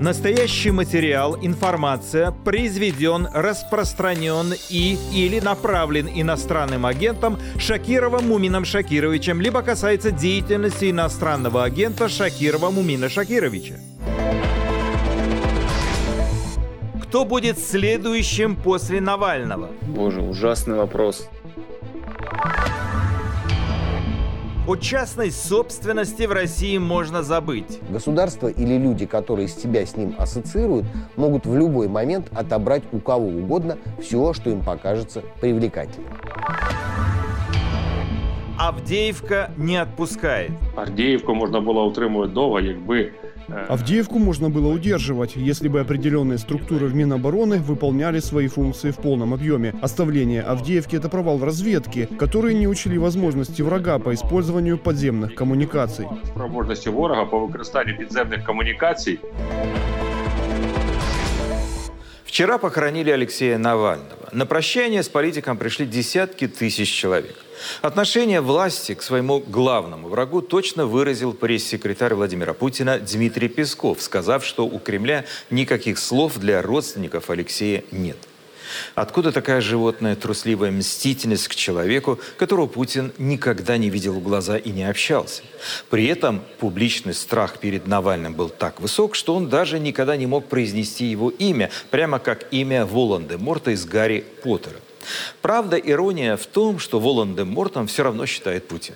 Настоящий материал, информация произведен, распространен и или направлен иностранным агентом Шакировым Мумином Шакировичем, либо касается деятельности иностранного агента Шакирова Мумина Шакировича. Кто будет следующим после Навального? Боже, ужасный вопрос. О частной собственности в России можно забыть. Государство или люди, которые себя с ним ассоциируют, могут в любой момент отобрать у кого угодно все, что им покажется привлекательным. Авдеевка не отпускает. Авдеївку можна було утримувати довго, якби е, Авдеевку можно было удерживать, если бы определенные структуры в Минобороны выполняли свои функции в полном объеме. Оставление Авдеевки – это провал разведки, которые не учли возможности врага по использованию подземных коммуникаций. спроможності ворога по використанню підземних комунікацій Вчера похоронили Алексея Навального. На прощание с политиком пришли десятки тысяч человек. Отношение власти к своему главному врагу точно выразил пресс-секретарь Владимира Путина Дмитрий Песков, сказав, что у Кремля никаких слов для родственников Алексея нет. Откуда такая животная трусливая мстительность к человеку, которого Путин никогда не видел в глаза и не общался? При этом публичный страх перед Навальным был так высок, что он даже никогда не мог произнести его имя, прямо как имя Волан-де-Морта из Гарри Поттера. Правда, ирония в том, что Волан-де-Мортом все равно считает Путин.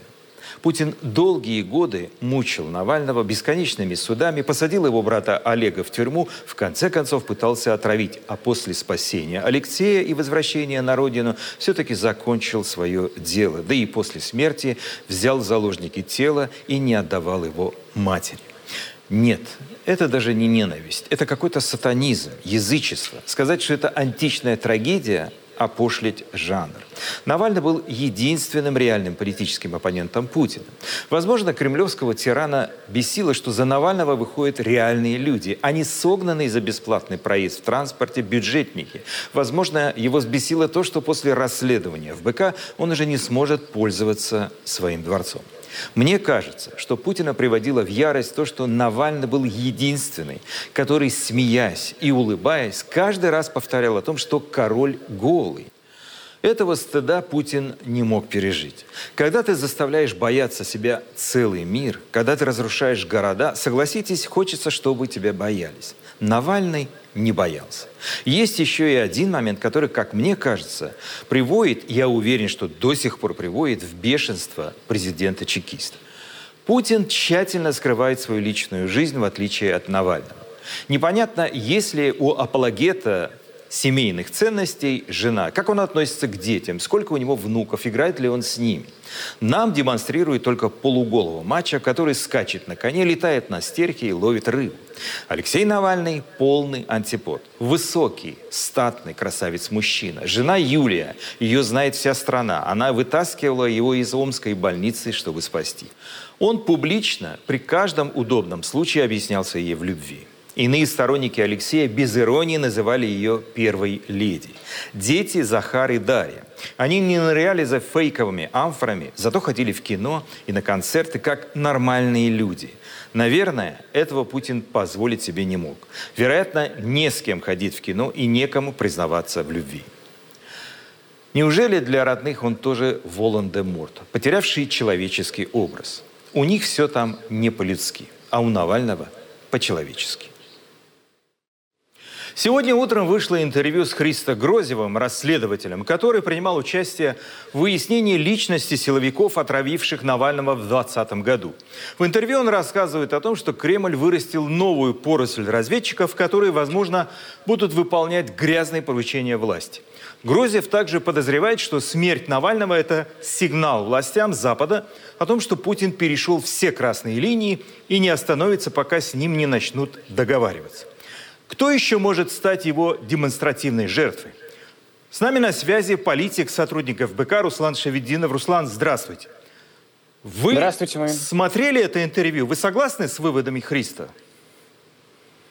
Путин долгие годы мучил Навального бесконечными судами, посадил его брата Олега в тюрьму, в конце концов пытался отравить, а после спасения Алексея и возвращения на родину все-таки закончил свое дело. Да и после смерти взял в заложники тело и не отдавал его матери. Нет, это даже не ненависть, это какой-то сатанизм, язычество. Сказать, что это античная трагедия, опошлить жанр. Навальный был единственным реальным политическим оппонентом Путина. Возможно, кремлевского тирана бесило, что за Навального выходят реальные люди, а не согнанные за бесплатный проезд в транспорте бюджетники. Возможно, его взбесило то, что после расследования в БК он уже не сможет пользоваться своим дворцом. Мне кажется, что Путина приводило в ярость то, что Навальный был единственный, который, смеясь и улыбаясь, каждый раз повторял о том, что король голый. Этого стыда Путин не мог пережить. Когда ты заставляешь бояться себя целый мир, когда ты разрушаешь города, согласитесь, хочется, чтобы тебя боялись. Навальный не боялся. Есть еще и один момент, который, как мне кажется, приводит, я уверен, что до сих пор приводит в бешенство президента-чекиста. Путин тщательно скрывает свою личную жизнь, в отличие от Навального. Непонятно, есть ли у апологета семейных ценностей жена, как он относится к детям, сколько у него внуков, играет ли он с ними. Нам демонстрирует только полуголого мача, который скачет на коне, летает на стерхе и ловит рыбу. Алексей Навальный – полный антипод. Высокий, статный красавец-мужчина. Жена Юлия, ее знает вся страна. Она вытаскивала его из омской больницы, чтобы спасти. Он публично при каждом удобном случае объяснялся ей в любви. Иные сторонники Алексея без иронии называли ее первой леди. Дети Захар и Дарья. Они не ныряли за фейковыми амфорами, зато ходили в кино и на концерты как нормальные люди. Наверное, этого Путин позволить себе не мог. Вероятно, не с кем ходить в кино и некому признаваться в любви. Неужели для родных он тоже Волан-де-Морт, потерявший человеческий образ? У них все там не по-людски, а у Навального по-человечески. Сегодня утром вышло интервью с Христо Грозевым, расследователем, который принимал участие в выяснении личности силовиков, отравивших Навального в 2020 году. В интервью он рассказывает о том, что Кремль вырастил новую поросль разведчиков, которые, возможно, будут выполнять грязные поручения власти. Грозев также подозревает, что смерть Навального – это сигнал властям Запада о том, что Путин перешел все красные линии и не остановится, пока с ним не начнут договариваться. Кто еще может стать его демонстративной жертвой? С нами на связи политик сотрудников БК Руслан Шевединов. Руслан, здравствуйте. Вы Здравствуйте, Мамин. смотрели это интервью? Вы согласны с выводами Христа?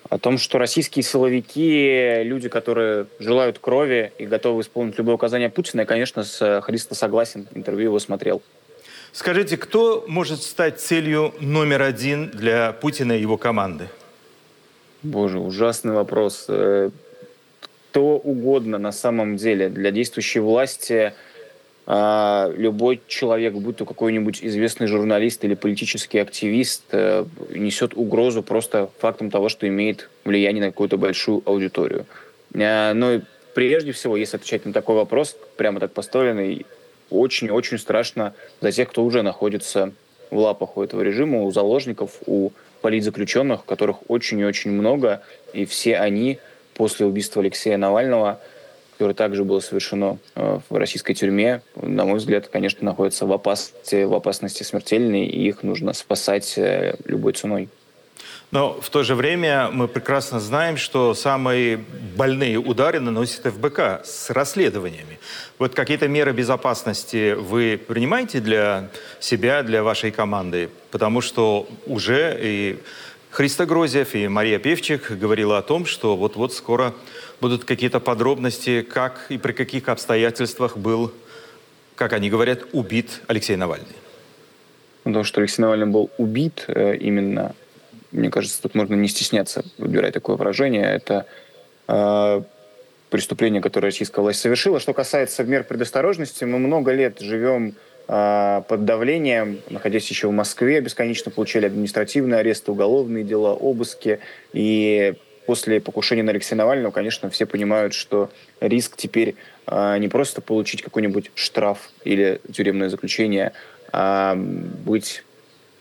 О том, что российские силовики, люди, которые желают крови и готовы исполнить любое указание Путина, я, конечно, с Христо согласен. Интервью его смотрел. Скажите, кто может стать целью номер один для Путина и его команды? Боже, ужасный вопрос. Кто э, угодно на самом деле для действующей власти а, любой человек, будь то какой-нибудь известный журналист или политический активист, э, несет угрозу просто фактом того, что имеет влияние на какую-то большую аудиторию. Э, но прежде всего, если отвечать на такой вопрос, прямо так поставленный, очень-очень страшно за тех, кто уже находится в лапах у этого режима, у заложников, у политзаключенных, которых очень и очень много, и все они после убийства Алексея Навального, которое также было совершено э, в российской тюрьме, на мой взгляд, конечно, находятся в опасности, в опасности смертельной, и их нужно спасать э, любой ценой. Но в то же время мы прекрасно знаем, что самые больные удары наносит ФБК с расследованиями. Вот какие-то меры безопасности вы принимаете для себя, для вашей команды? Потому что уже и Христа Грозев, и Мария Певчик говорила о том, что вот-вот скоро будут какие-то подробности, как и при каких обстоятельствах был, как они говорят, убит Алексей Навальный. То, что Алексей Навальный был убит э, именно мне кажется, тут можно не стесняться выбирать такое выражение. Это э, преступление, которое российская власть совершила. Что касается мер предосторожности, мы много лет живем э, под давлением, находясь еще в Москве, бесконечно получали административные аресты, уголовные дела, обыски. И после покушения на Алексея Навального, конечно, все понимают, что риск теперь э, не просто получить какой-нибудь штраф или тюремное заключение, а быть,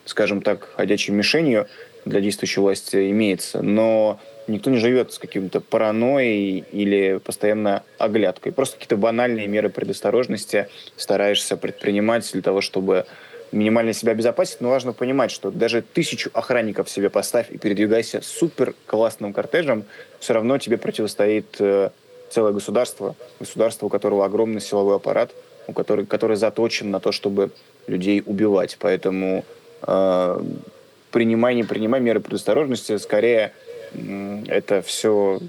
скажем так, ходячей мишенью для действующей власти имеется, но никто не живет с каким-то паранойей или постоянно оглядкой. Просто какие-то банальные меры предосторожности стараешься предпринимать для того, чтобы минимально себя обезопасить, но важно понимать, что даже тысячу охранников себе поставь и передвигайся супер классным кортежем, все равно тебе противостоит э, целое государство, государство, у которого огромный силовой аппарат, у которого, который заточен на то, чтобы людей убивать. Поэтому э, принимай, не принимай меры предосторожности, скорее это все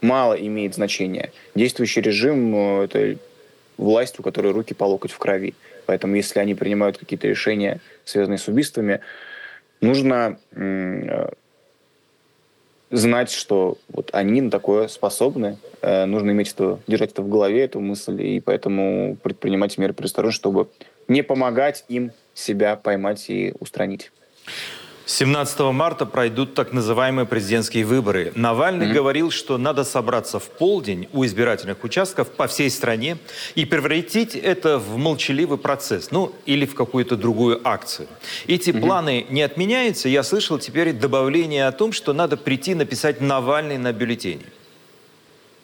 мало имеет значения. Действующий режим э, — это власть, у которой руки по локоть в крови. Поэтому если они принимают какие-то решения, связанные с убийствами, нужно э, знать, что вот они на такое способны. Э, нужно иметь это, держать это в голове, эту мысль, и поэтому предпринимать меры предосторожности, чтобы не помогать им себя поймать и устранить. 17 марта пройдут так называемые президентские выборы. Навальный mm-hmm. говорил, что надо собраться в полдень у избирательных участков по всей стране и превратить это в молчаливый процесс, ну или в какую-то другую акцию. Эти mm-hmm. планы не отменяются. Я слышал теперь добавление о том, что надо прийти написать Навальный на бюллетене.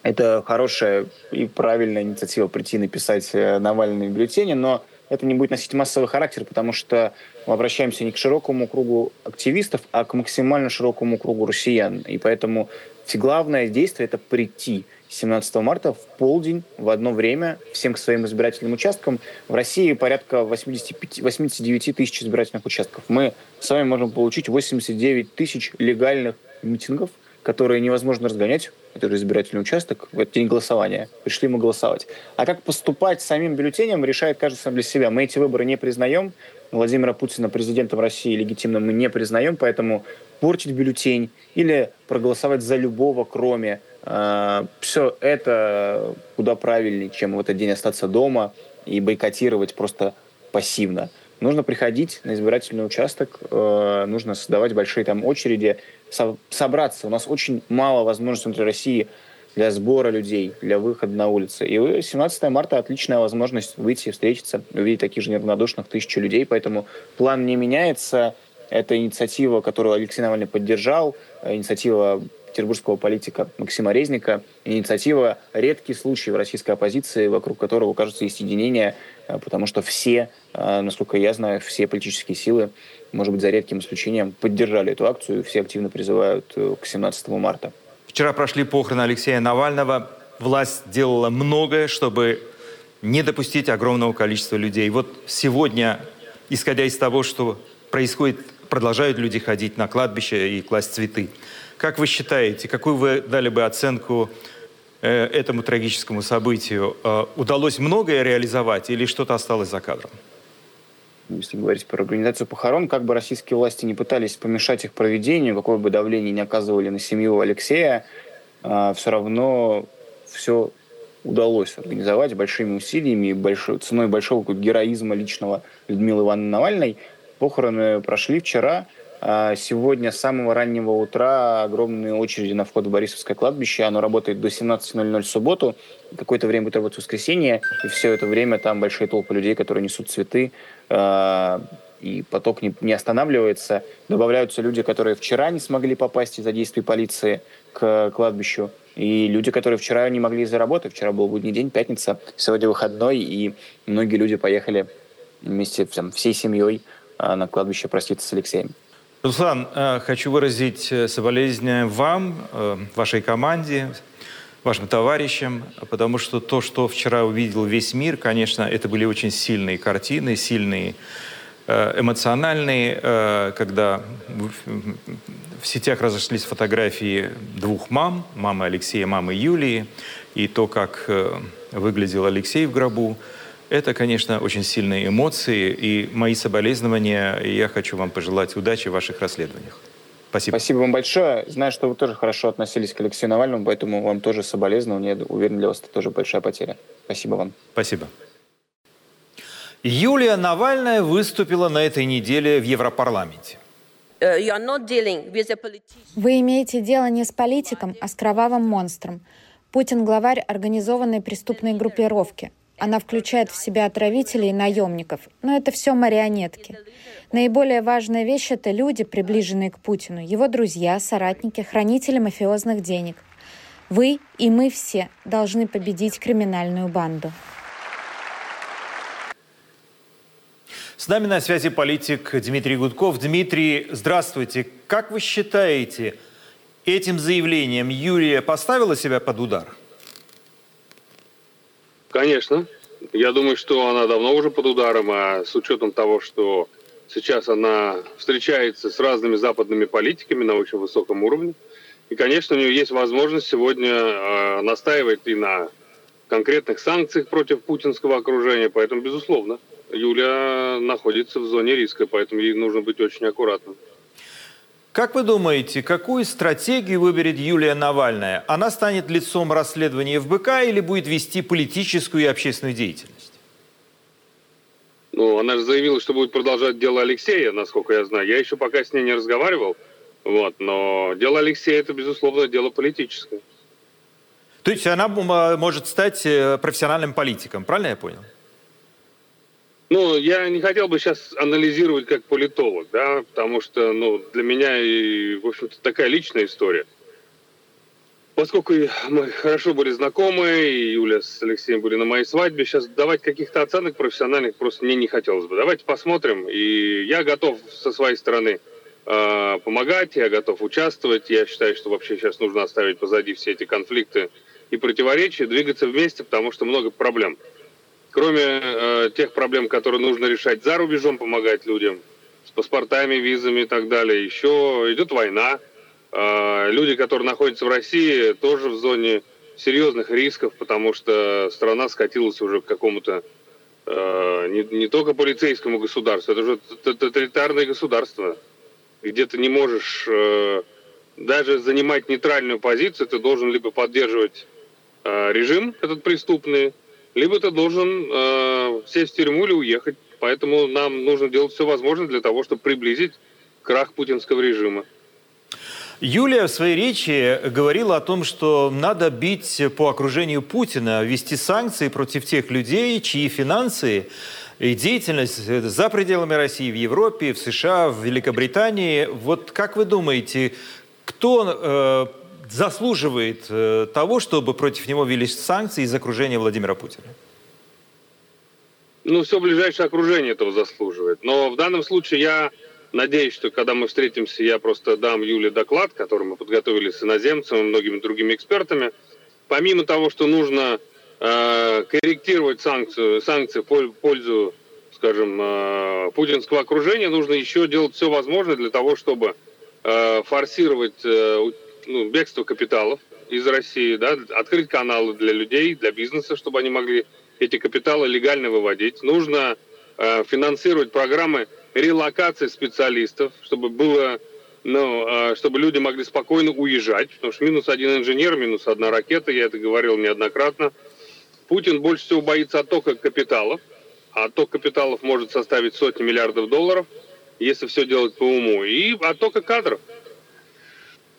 Это хорошая и правильная инициатива прийти написать э, Навальный на бюллетене, но это не будет носить массовый характер, потому что мы обращаемся не к широкому кругу активистов, а к максимально широкому кругу россиян. И поэтому главное действие – это прийти 17 марта в полдень в одно время всем к своим избирательным участкам. В России порядка 85, 89 тысяч избирательных участков. Мы с вами можем получить 89 тысяч легальных митингов, которые невозможно разгонять же избирательный участок, в этот день голосования. Пришли мы голосовать. А как поступать с самим бюллетенем, решает каждый сам для себя. Мы эти выборы не признаем. Владимира Путина президентом России легитимным мы не признаем, поэтому портить бюллетень или проголосовать за любого, кроме э, все это куда правильнее, чем в этот день остаться дома и бойкотировать просто пассивно. Нужно приходить на избирательный участок, э, нужно создавать большие там очереди, со собраться. У нас очень мало возможностей внутри России для сбора людей, для выхода на улицы. И 17 марта отличная возможность выйти, встретиться, увидеть таких же неравнодушных тысячу людей. Поэтому план не меняется. Это инициатива, которую Алексей Навальный поддержал, инициатива петербургского политика Максима Резника, инициатива редкий случай в российской оппозиции, вокруг которого, кажется, есть единение, э, потому что все, э, насколько я знаю, все политические силы, может быть, за редким исключением, поддержали эту акцию, все активно призывают э, к 17 марта. Вчера прошли похороны Алексея Навального. Власть делала многое, чтобы не допустить огромного количества людей. Вот сегодня, исходя из того, что происходит, продолжают люди ходить на кладбище и класть цветы. Как вы считаете, какую вы дали бы оценку этому трагическому событию? Э, удалось многое реализовать или что-то осталось за кадром? если говорить про организацию похорон, как бы российские власти не пытались помешать их проведению, какое бы давление не оказывали на семью Алексея, а, все равно все удалось организовать большими усилиями большой, ценой большого героизма личного Людмилы Ивановны Навальной. Похороны прошли вчера. А сегодня с самого раннего утра огромные очереди на вход в Борисовское кладбище. Оно работает до 17.00 в субботу. Какое-то время будет работать в воскресенье. И все это время там большие толпы людей, которые несут цветы. А, и поток не, останавливается. Добавляются люди, которые вчера не смогли попасть из-за действий полиции к кладбищу. И люди, которые вчера не могли из-за работы. Вчера был будний день, пятница. Сегодня выходной. И многие люди поехали вместе там, всей семьей а, на кладбище проститься с Алексеем. Руслан, э, хочу выразить э, соболезнования вам, э, вашей команде, вашим товарищам, потому что то, что вчера увидел весь мир, конечно, это были очень сильные картины, сильные эмоциональные, когда в сетях разошлись фотографии двух мам, мамы Алексея, мамы Юлии, и то, как выглядел Алексей в гробу. Это, конечно, очень сильные эмоции, и мои соболезнования, и я хочу вам пожелать удачи в ваших расследованиях. Спасибо. Спасибо вам большое. Знаю, что вы тоже хорошо относились к Алексею Навальному, поэтому вам тоже соболезнования. Уверен, для вас это тоже большая потеря. Спасибо вам. Спасибо. Юлия Навальная выступила на этой неделе в Европарламенте. Э, вы имеете дело не с политиком, а с кровавым монстром. Путин — главарь организованной преступной группировки. Она включает в себя отравителей и наемников, но это все марионетки. Наиболее важная вещь — это люди, приближенные к Путину, его друзья, соратники, хранители мафиозных денег. Вы и мы все должны победить криминальную банду. С нами на связи политик Дмитрий Гудков. Дмитрий, здравствуйте. Как вы считаете, этим заявлением Юлия поставила себя под удар? Конечно. Я думаю, что она давно уже под ударом, а с учетом того, что сейчас она встречается с разными западными политиками на очень высоком уровне, и, конечно, у нее есть возможность сегодня э, настаивать и на конкретных санкциях против путинского окружения, поэтому, безусловно, Юля находится в зоне риска, поэтому ей нужно быть очень аккуратным. Как вы думаете, какую стратегию выберет Юлия Навальная? Она станет лицом расследования ФБК или будет вести политическую и общественную деятельность? Ну, она же заявила, что будет продолжать дело Алексея, насколько я знаю. Я еще пока с ней не разговаривал, вот, но дело Алексея – это, безусловно, дело политическое. То есть она может стать э, профессиональным политиком, правильно я понял? Ну, я не хотел бы сейчас анализировать как политолог, да, потому что, ну, для меня в общем-то, такая личная история. Поскольку мы хорошо были знакомы, и Юля с Алексеем были на моей свадьбе, сейчас давать каких-то оценок профессиональных просто мне не хотелось бы. Давайте посмотрим, и я готов со своей стороны э, помогать, я готов участвовать. Я считаю, что вообще сейчас нужно оставить позади все эти конфликты и противоречия, двигаться вместе, потому что много проблем кроме э, тех проблем, которые нужно решать за рубежом, помогать людям с паспортами, визами и так далее, еще идет война. Э, люди, которые находятся в России, тоже в зоне серьезных рисков, потому что страна скатилась уже к какому-то э, не, не только полицейскому государству, это уже тоталитарное государство, где ты не можешь э, даже занимать нейтральную позицию, ты должен либо поддерживать э, режим этот преступный, либо ты должен э, сесть в тюрьму или уехать. Поэтому нам нужно делать все возможное для того, чтобы приблизить крах путинского режима. Юлия в своей речи говорила о том, что надо бить по окружению Путина, ввести санкции против тех людей, чьи финансы и деятельность за пределами России, в Европе, в США, в Великобритании. Вот как вы думаете, кто э, заслуживает э, того, чтобы против него ввели санкции из окружения Владимира Путина? Ну, все ближайшее окружение этого заслуживает. Но в данном случае я надеюсь, что когда мы встретимся, я просто дам Юле доклад, который мы подготовили с иноземцем и многими другими экспертами. Помимо того, что нужно э, корректировать санкцию, санкции в пользу, скажем, э, путинского окружения, нужно еще делать все возможное для того, чтобы э, форсировать э, ну, бегство капиталов из России, да, открыть каналы для людей, для бизнеса, чтобы они могли эти капиталы легально выводить. Нужно э, финансировать программы релокации специалистов, чтобы было, ну, э, чтобы люди могли спокойно уезжать, потому что минус один инженер, минус одна ракета, я это говорил неоднократно. Путин больше всего боится оттока капиталов, а отток капиталов может составить сотни миллиардов долларов, если все делать по уму, и оттока кадров.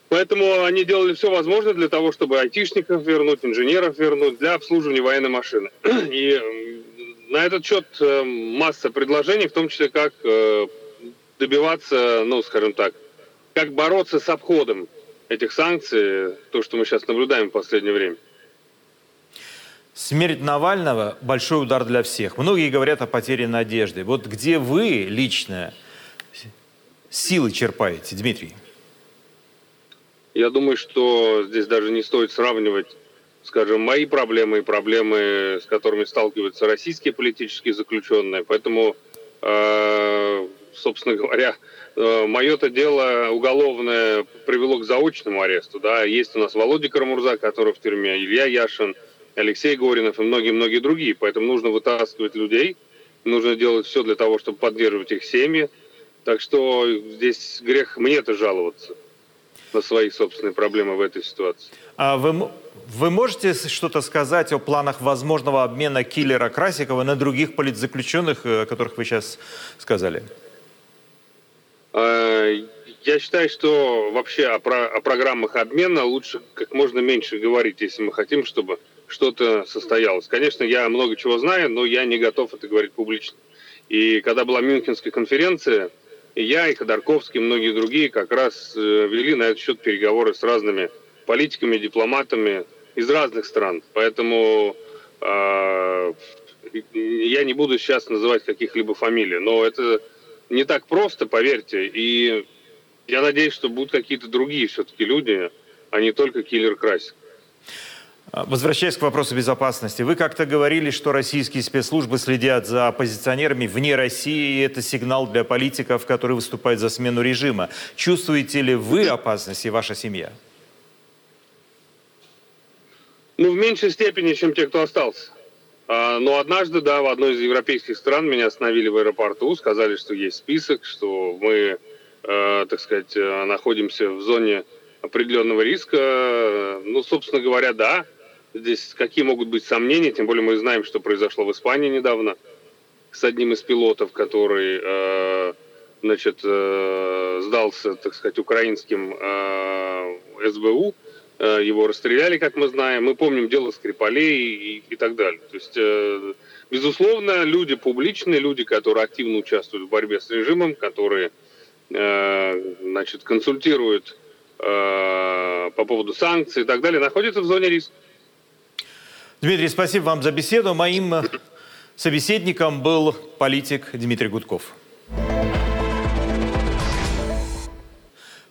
Поэтому они делали все возможное для того, чтобы айтишников вернуть, инженеров вернуть для обслуживания военной машины. И на этот счет э, масса предложений, в том числе как э, добиваться, ну, скажем так, как бороться с обходом этих санкций, то, что мы сейчас наблюдаем в последнее время. Смерть Навального – большой удар для всех. Многие говорят о потере надежды. Вот где вы лично силы черпаете, Дмитрий? Я думаю, что здесь даже не стоит сравнивать, скажем, мои проблемы и проблемы, с которыми сталкиваются российские политические заключенные. Поэтому, э, собственно говоря, э, мое-то дело уголовное привело к заочному аресту. Да? Есть у нас Володя Карамурза, который в тюрьме, Илья Яшин, Алексей Горинов и многие-многие другие. Поэтому нужно вытаскивать людей, нужно делать все для того, чтобы поддерживать их семьи. Так что здесь грех мне-то жаловаться на свои собственные проблемы в этой ситуации. А вы, вы можете что-то сказать о планах возможного обмена киллера Красикова на других политзаключенных, э, о которых вы сейчас сказали? А, я считаю, что вообще о, про, о программах обмена лучше как можно меньше говорить, если мы хотим, чтобы что-то состоялось. Конечно, я много чего знаю, но я не готов это говорить публично. И когда была Мюнхенская конференция, и я, и Ходорковский, и многие другие как раз э, вели на этот счет переговоры с разными политиками, дипломатами из разных стран. Поэтому э, я не буду сейчас называть каких-либо фамилий, но это не так просто, поверьте. И я надеюсь, что будут какие-то другие все-таки люди, а не только киллер Красик. А, возвращаясь к вопросу безопасности, вы как-то говорили, что российские спецслужбы следят за оппозиционерами вне России, и это сигнал для политиков, которые выступают за смену режима. Чувствуете ли вы опасность и ваша семья? Ну, в меньшей степени, чем те, кто остался. А, но однажды, да, в одной из европейских стран меня остановили в аэропорту, сказали, что есть список, что мы, э, так сказать, э, находимся в зоне определенного риска. Ну, собственно говоря, да, Здесь какие могут быть сомнения, тем более мы знаем, что произошло в Испании недавно с одним из пилотов, который, э, значит, э, сдался, так сказать, украинским э, СБУ. Э, его расстреляли, как мы знаем. Мы помним дело Скрипалей и, и так далее. То есть, э, безусловно, люди публичные, люди, которые активно участвуют в борьбе с режимом, которые, э, значит, консультируют э, по поводу санкций и так далее, находятся в зоне риска. Дмитрий, спасибо вам за беседу. Моим собеседником был политик Дмитрий Гудков.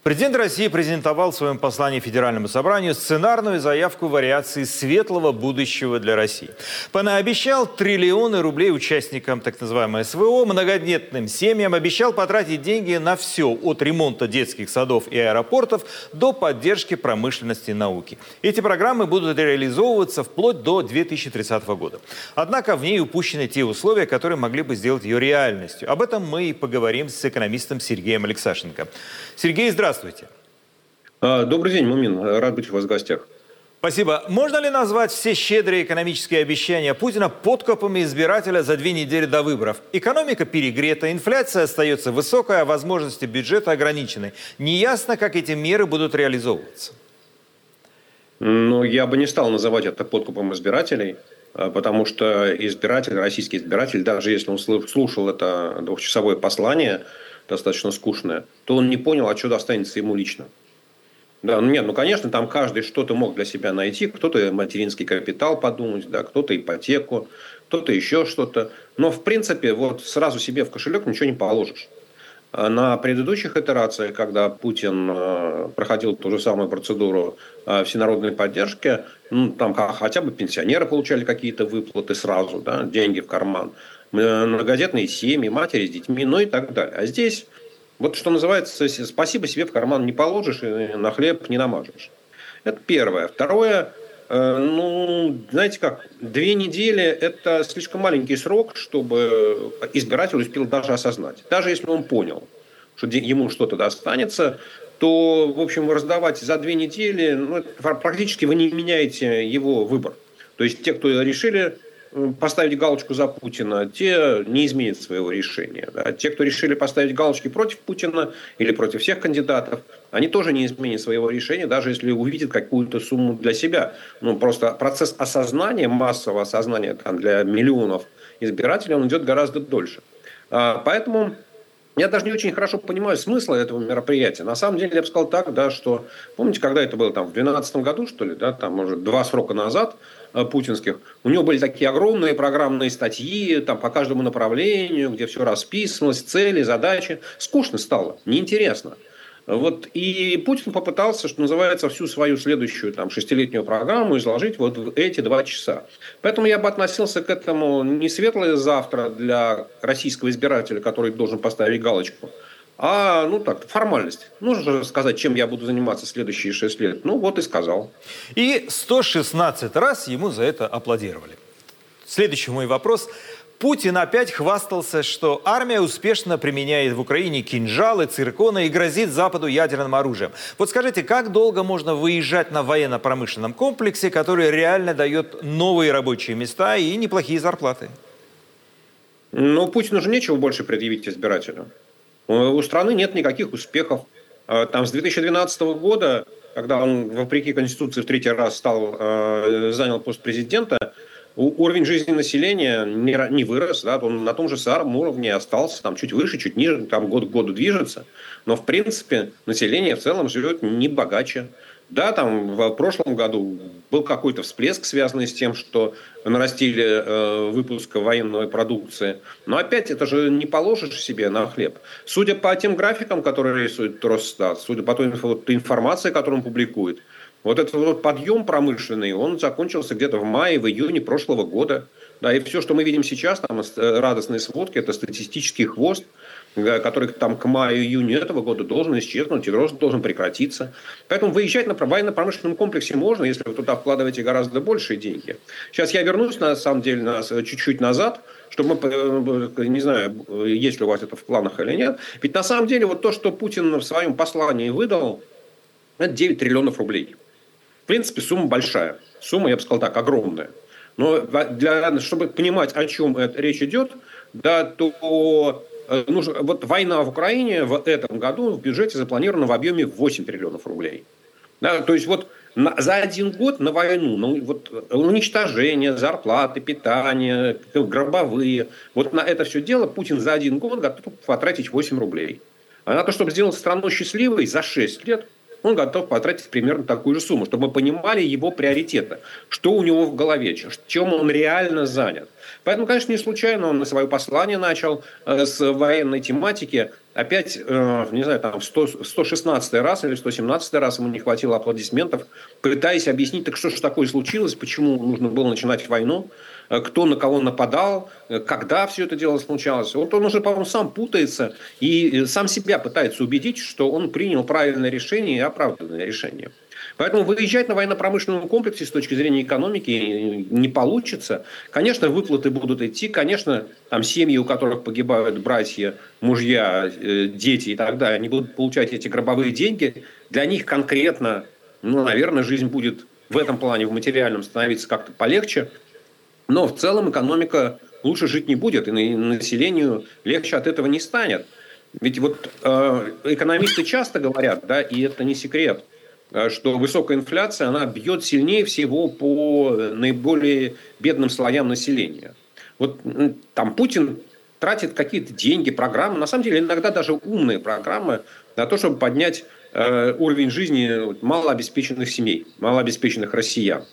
Президент России презентовал в своем послании Федеральному собранию сценарную заявку вариации светлого будущего для России. Понаобещал триллионы рублей участникам так называемой СВО, многодетным семьям, обещал потратить деньги на все, от ремонта детских садов и аэропортов до поддержки промышленности и науки. Эти программы будут реализовываться вплоть до 2030 года. Однако в ней упущены те условия, которые могли бы сделать ее реальностью. Об этом мы и поговорим с экономистом Сергеем Алексашенко. Сергей, здравствуйте. А, добрый день, Мумин. Рад быть у вас в гостях. Спасибо. Можно ли назвать все щедрые экономические обещания Путина подкопами избирателя за две недели до выборов? Экономика перегрета, инфляция остается высокая, а возможности бюджета ограничены. Неясно, как эти меры будут реализовываться. Ну, я бы не стал называть это подкупом избирателей, а, потому что избиратель, российский избиратель, даже если он слушал это двухчасовое послание, достаточно скучное, то он не понял, а что достанется ему лично. Да, ну нет, ну конечно, там каждый что-то мог для себя найти, кто-то материнский капитал подумать, да, кто-то ипотеку, кто-то еще что-то. Но в принципе вот сразу себе в кошелек ничего не положишь. А на предыдущих итерациях, когда Путин э, проходил ту же самую процедуру э, всенародной поддержки, ну, там хотя бы пенсионеры получали какие-то выплаты сразу, да, деньги в карман многодетные семьи, матери с детьми, ну и так далее. А здесь, вот что называется, спасибо себе в карман не положишь и на хлеб не намажешь. Это первое. Второе, Э, ну, знаете как, две недели – это слишком маленький срок, чтобы избиратель успел даже осознать. Даже если он понял, что ему что-то достанется, то, в общем, раздавать за две недели, ну, практически вы не меняете его выбор. То есть те, кто решили поставить галочку за Путина, те не изменят своего решения. Да. Те, кто решили поставить галочки против Путина или против всех кандидатов, они тоже не изменят своего решения, даже если увидят какую-то сумму для себя. Ну, просто процесс осознания, массового осознания там, для миллионов избирателей, он идет гораздо дольше. А, поэтому я даже не очень хорошо понимаю смысла этого мероприятия. На самом деле, я бы сказал так, да, что, помните, когда это было, там, в 2012 году, что ли, да, там, может, два срока назад, путинских, у него были такие огромные программные статьи там, по каждому направлению, где все расписывалось, цели, задачи. Скучно стало, неинтересно. Вот, и Путин попытался, что называется, всю свою следующую там, шестилетнюю программу изложить вот в эти два часа. Поэтому я бы относился к этому не светлое завтра для российского избирателя, который должен поставить галочку, а, ну так, формальность. Нужно же сказать, чем я буду заниматься следующие шесть лет. Ну, вот и сказал. И 116 раз ему за это аплодировали. Следующий мой вопрос. Путин опять хвастался, что армия успешно применяет в Украине кинжалы, цирконы и грозит Западу ядерным оружием. Вот скажите, как долго можно выезжать на военно-промышленном комплексе, который реально дает новые рабочие места и неплохие зарплаты? Ну, Путину же нечего больше предъявить избирателю. У страны нет никаких успехов. А, там с 2012 года, когда он, вопреки Конституции, в третий раз стал, э, занял пост президента, уровень жизни населения не, вырос, да, он на том же самом уровне остался, там чуть выше, чуть ниже, там год к году движется, но в принципе население в целом живет не богаче. Да, там в прошлом году был какой-то всплеск, связанный с тем, что нарастили э, выпуск военной продукции. Но опять это же не положишь себе на хлеб. Судя по тем графикам, которые рисует Росстат, судя по той информации, которую он публикует, вот этот вот подъем промышленный, он закончился где-то в мае, в июне прошлого года. Да, и все, что мы видим сейчас, там э, радостные сводки, это статистический хвост, который там к маю-июню этого года должен исчезнуть, и рост должен прекратиться. Поэтому выезжать на военно-промышленном комплексе можно, если вы туда вкладываете гораздо большие деньги. Сейчас я вернусь, на самом деле, на, чуть-чуть назад, чтобы мы, э, не знаю, есть ли у вас это в планах или нет. Ведь на самом деле вот то, что Путин в своем послании выдал, это 9 триллионов рублей. В принципе, сумма большая. Сумма, я бы сказал так, огромная. Но для, чтобы понимать, о чем речь идет, да, то э, нужно, вот война в Украине в этом году в бюджете запланирована в объеме 8 триллионов рублей. Да, то есть вот на, за один год на войну, ну, вот, уничтожение, зарплаты, питание, гробовые, вот на это все дело Путин за один год готов потратить 8 рублей. А на то, чтобы сделать страну счастливой за 6 лет, он готов потратить примерно такую же сумму, чтобы мы понимали его приоритеты, что у него в голове, чем он реально занят. Поэтому, конечно, не случайно он свое послание начал э, с военной тематики. Опять, э, не знаю, там 100, 116 раз или 117 раз ему не хватило аплодисментов, пытаясь объяснить, так что же такое случилось, почему нужно было начинать войну. Э, кто на кого нападал, когда все это дело случалось. Вот он уже, по-моему, сам путается и сам себя пытается убедить, что он принял правильное решение и оправданное решение. Поэтому выезжать на военно-промышленном комплексе с точки зрения экономики не получится. Конечно, выплаты будут идти, конечно, там семьи, у которых погибают братья, мужья, дети и так далее, они будут получать эти гробовые деньги. Для них конкретно, ну, наверное, жизнь будет в этом плане, в материальном, становиться как-то полегче. Но в целом экономика лучше жить не будет, и населению легче от этого не станет. Ведь вот э, экономисты часто говорят, да, и это не секрет, э, что высокая инфляция, она бьет сильнее всего по наиболее бедным слоям населения. Вот там Путин тратит какие-то деньги, программы, на самом деле иногда даже умные программы на то, чтобы поднять э, уровень жизни малообеспеченных семей, малообеспеченных россиян.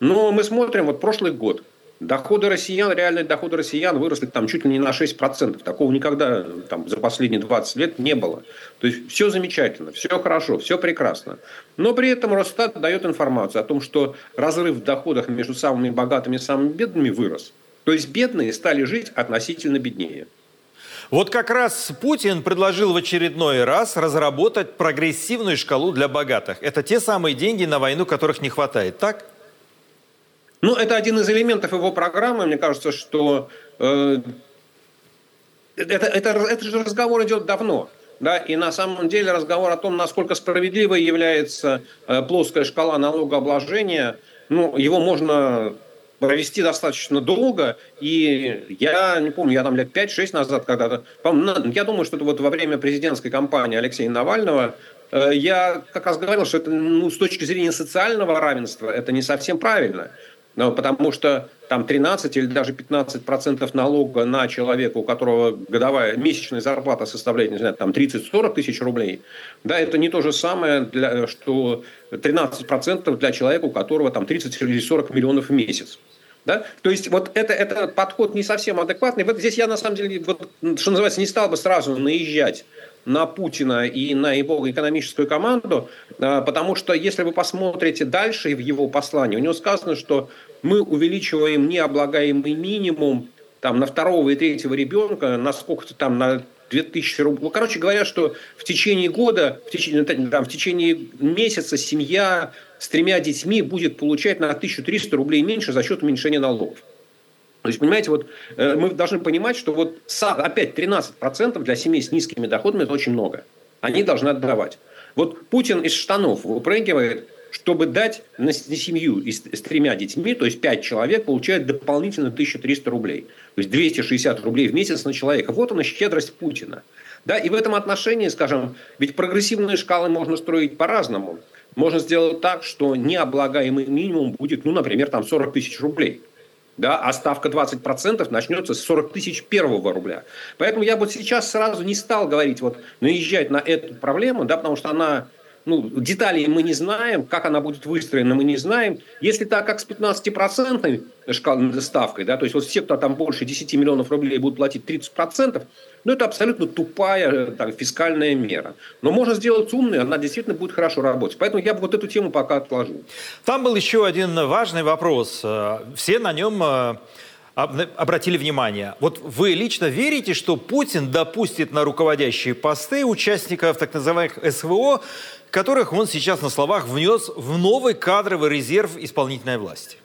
Но мы смотрим, вот прошлый год – Доходы россиян, реальные доходы россиян выросли там чуть ли не на 6%. Такого никогда там, за последние 20 лет не было. То есть все замечательно, все хорошо, все прекрасно. Но при этом Росстат дает информацию о том, что разрыв в доходах между самыми богатыми и самыми бедными вырос. То есть бедные стали жить относительно беднее. Вот как раз Путин предложил в очередной раз разработать прогрессивную шкалу для богатых. Это те самые деньги на войну, которых не хватает, так? Ну, это один из элементов его программы. Мне кажется, что э, это, это, это же разговор идет давно. Да, и на самом деле разговор о том, насколько справедливой является э, плоская шкала налогообложения, ну, его можно провести достаточно долго. И я не помню, я там лет 5-6 назад когда-то, я думаю, что это вот во время президентской кампании Алексея Навального Э, я как раз говорил, что это ну, с точки зрения социального равенства это не совсем правильно. Но потому что там 13 или даже 15 процентов налога на человека, у которого годовая месячная зарплата составляет, не знаю, там 30-40 тысяч рублей, да, это не то же самое, для, что 13 процентов для человека, у которого там 30 или 40 миллионов в месяц. Да? То есть вот это, это подход не совсем адекватный. Вот здесь я на самом деле, вот, что называется, не стал бы сразу наезжать на Путина и на его экономическую команду, а, потому что если вы посмотрите дальше в его послании, у него сказано, что мы увеличиваем необлагаемый минимум там, на второго и третьего ребенка на сколько-то там, на 2000 рублей. Ну, короче говоря, что в течение года, в течение, там, в течение месяца семья с тремя детьми будет получать на 1300 рублей меньше за счет уменьшения налогов. То есть, понимаете, вот э, мы должны понимать, что вот опять 13% для семей с низкими доходами – это очень много. Они должны отдавать. Вот Путин из штанов выпрыгивает, чтобы дать на семью с тремя детьми, то есть 5 человек, получает дополнительно 1300 рублей. То есть 260 рублей в месяц на человека. Вот она щедрость Путина. Да, и в этом отношении, скажем, ведь прогрессивные шкалы можно строить по-разному. Можно сделать так, что необлагаемый минимум будет, ну, например, там 40 тысяч рублей – да, а ставка 20% начнется с 40 тысяч первого рубля. Поэтому я бы сейчас сразу не стал говорить, вот, наезжать на эту проблему, да, потому что она ну, деталей мы не знаем, как она будет выстроена, мы не знаем. Если так, как с 15% ставкой, да, то есть вот все, кто там больше 10 миллионов рублей будут платить 30%, ну, это абсолютно тупая э, так, фискальная мера. Но можно сделать умной, она действительно будет хорошо работать. Поэтому я бы вот эту тему пока отложил. Там был еще один важный вопрос. Э, все на нем э, обратили внимание. Вот вы лично верите, что Путин допустит на руководящие посты участников так называемых СВО, которых он сейчас на словах внес в новый кадровый резерв исполнительной власти?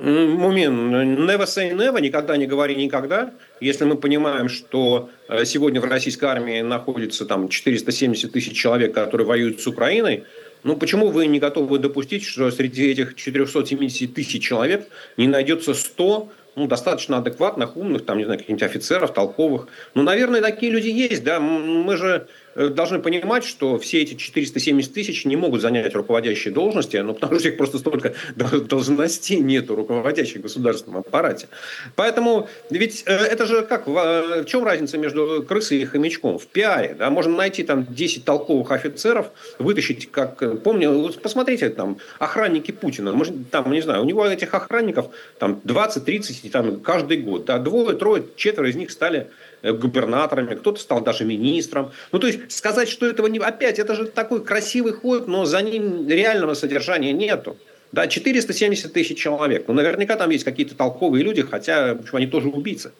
Мумин, never say never, никогда не говори никогда. Если мы понимаем, что э, сегодня в российской армии находится там 470 тысяч человек, которые воюют с Украиной, ну почему вы не готовы допустить, что среди этих 470 тысяч человек не найдется 100 ну, достаточно адекватных, умных, там, не знаю, каких-нибудь офицеров, толковых. Ну, наверное, такие люди есть, да. Мы же должны понимать, что все эти 470 тысяч не могут занять руководящие должности, ну, потому что их просто столько должностей нету руководящих в государственном аппарате. Поэтому, ведь э, это же как, в чем разница между крысой и хомячком? В пиаре, да, можно найти там 10 толковых офицеров, вытащить, как, э, помню, посмотрите, там, охранники Путина, может, там, не знаю, у него этих охранников там 20-30 там, каждый год, да, двое, трое, четверо из них стали Э, губернаторами, кто-то стал даже министром. Ну, то есть сказать, что этого не... Опять, это же такой красивый ход, но за ним реального содержания нету. Да, 470 тысяч человек. Ну, наверняка там есть какие-то толковые люди, хотя общем, они тоже убийцы.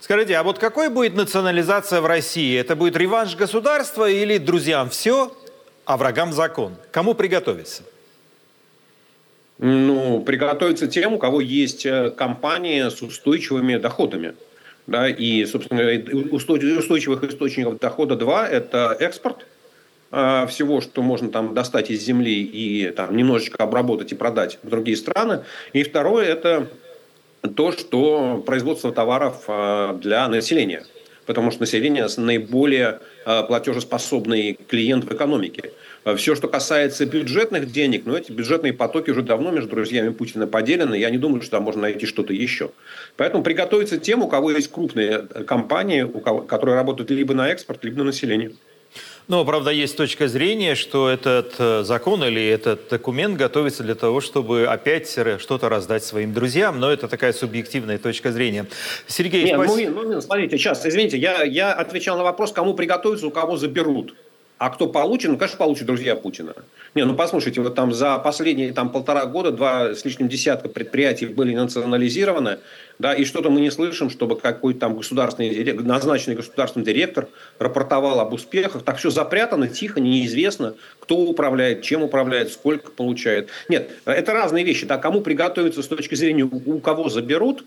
Скажите, а вот какой будет национализация в России? Это будет реванш государства или друзьям все, а врагам закон? Кому приготовиться? Ну, приготовиться тем, у кого есть э, компания с устойчивыми доходами да, и, собственно, устойчивых источников дохода два – это экспорт а, всего, что можно там достать из земли и там немножечко обработать и продать в другие страны. И второе – это то, что производство товаров а, для населения, потому что население наиболее а, платежеспособный клиент в экономике. А Все, что касается бюджетных денег, ну, эти бюджетные потоки уже давно между друзьями Путина поделены. Я не думаю, что там можно найти что-то еще. Поэтому приготовиться тем, у кого есть крупные компании, у кого, которые работают либо на экспорт, либо на население. Но, правда, есть точка зрения, что этот э, закон или этот документ готовится для того, чтобы опять что-то раздать своим друзьям. Но это такая субъективная точка зрения. Сергей, Нет, спасибо. Ну, ну, смотрите, сейчас, извините, я, я отвечал на вопрос, кому приготовиться, у кого заберут. А кто получит? Ну, конечно, получит друзья Путина. Не, ну послушайте, вот там за последние там, полтора года два с лишним десятка предприятий были национализированы, да, и что-то мы не слышим, чтобы какой-то там государственный, назначенный государственный директор рапортовал об успехах. Так все запрятано, тихо, неизвестно, кто управляет, чем управляет, сколько получает. Нет, это разные вещи. Да, кому приготовиться с точки зрения, у кого заберут,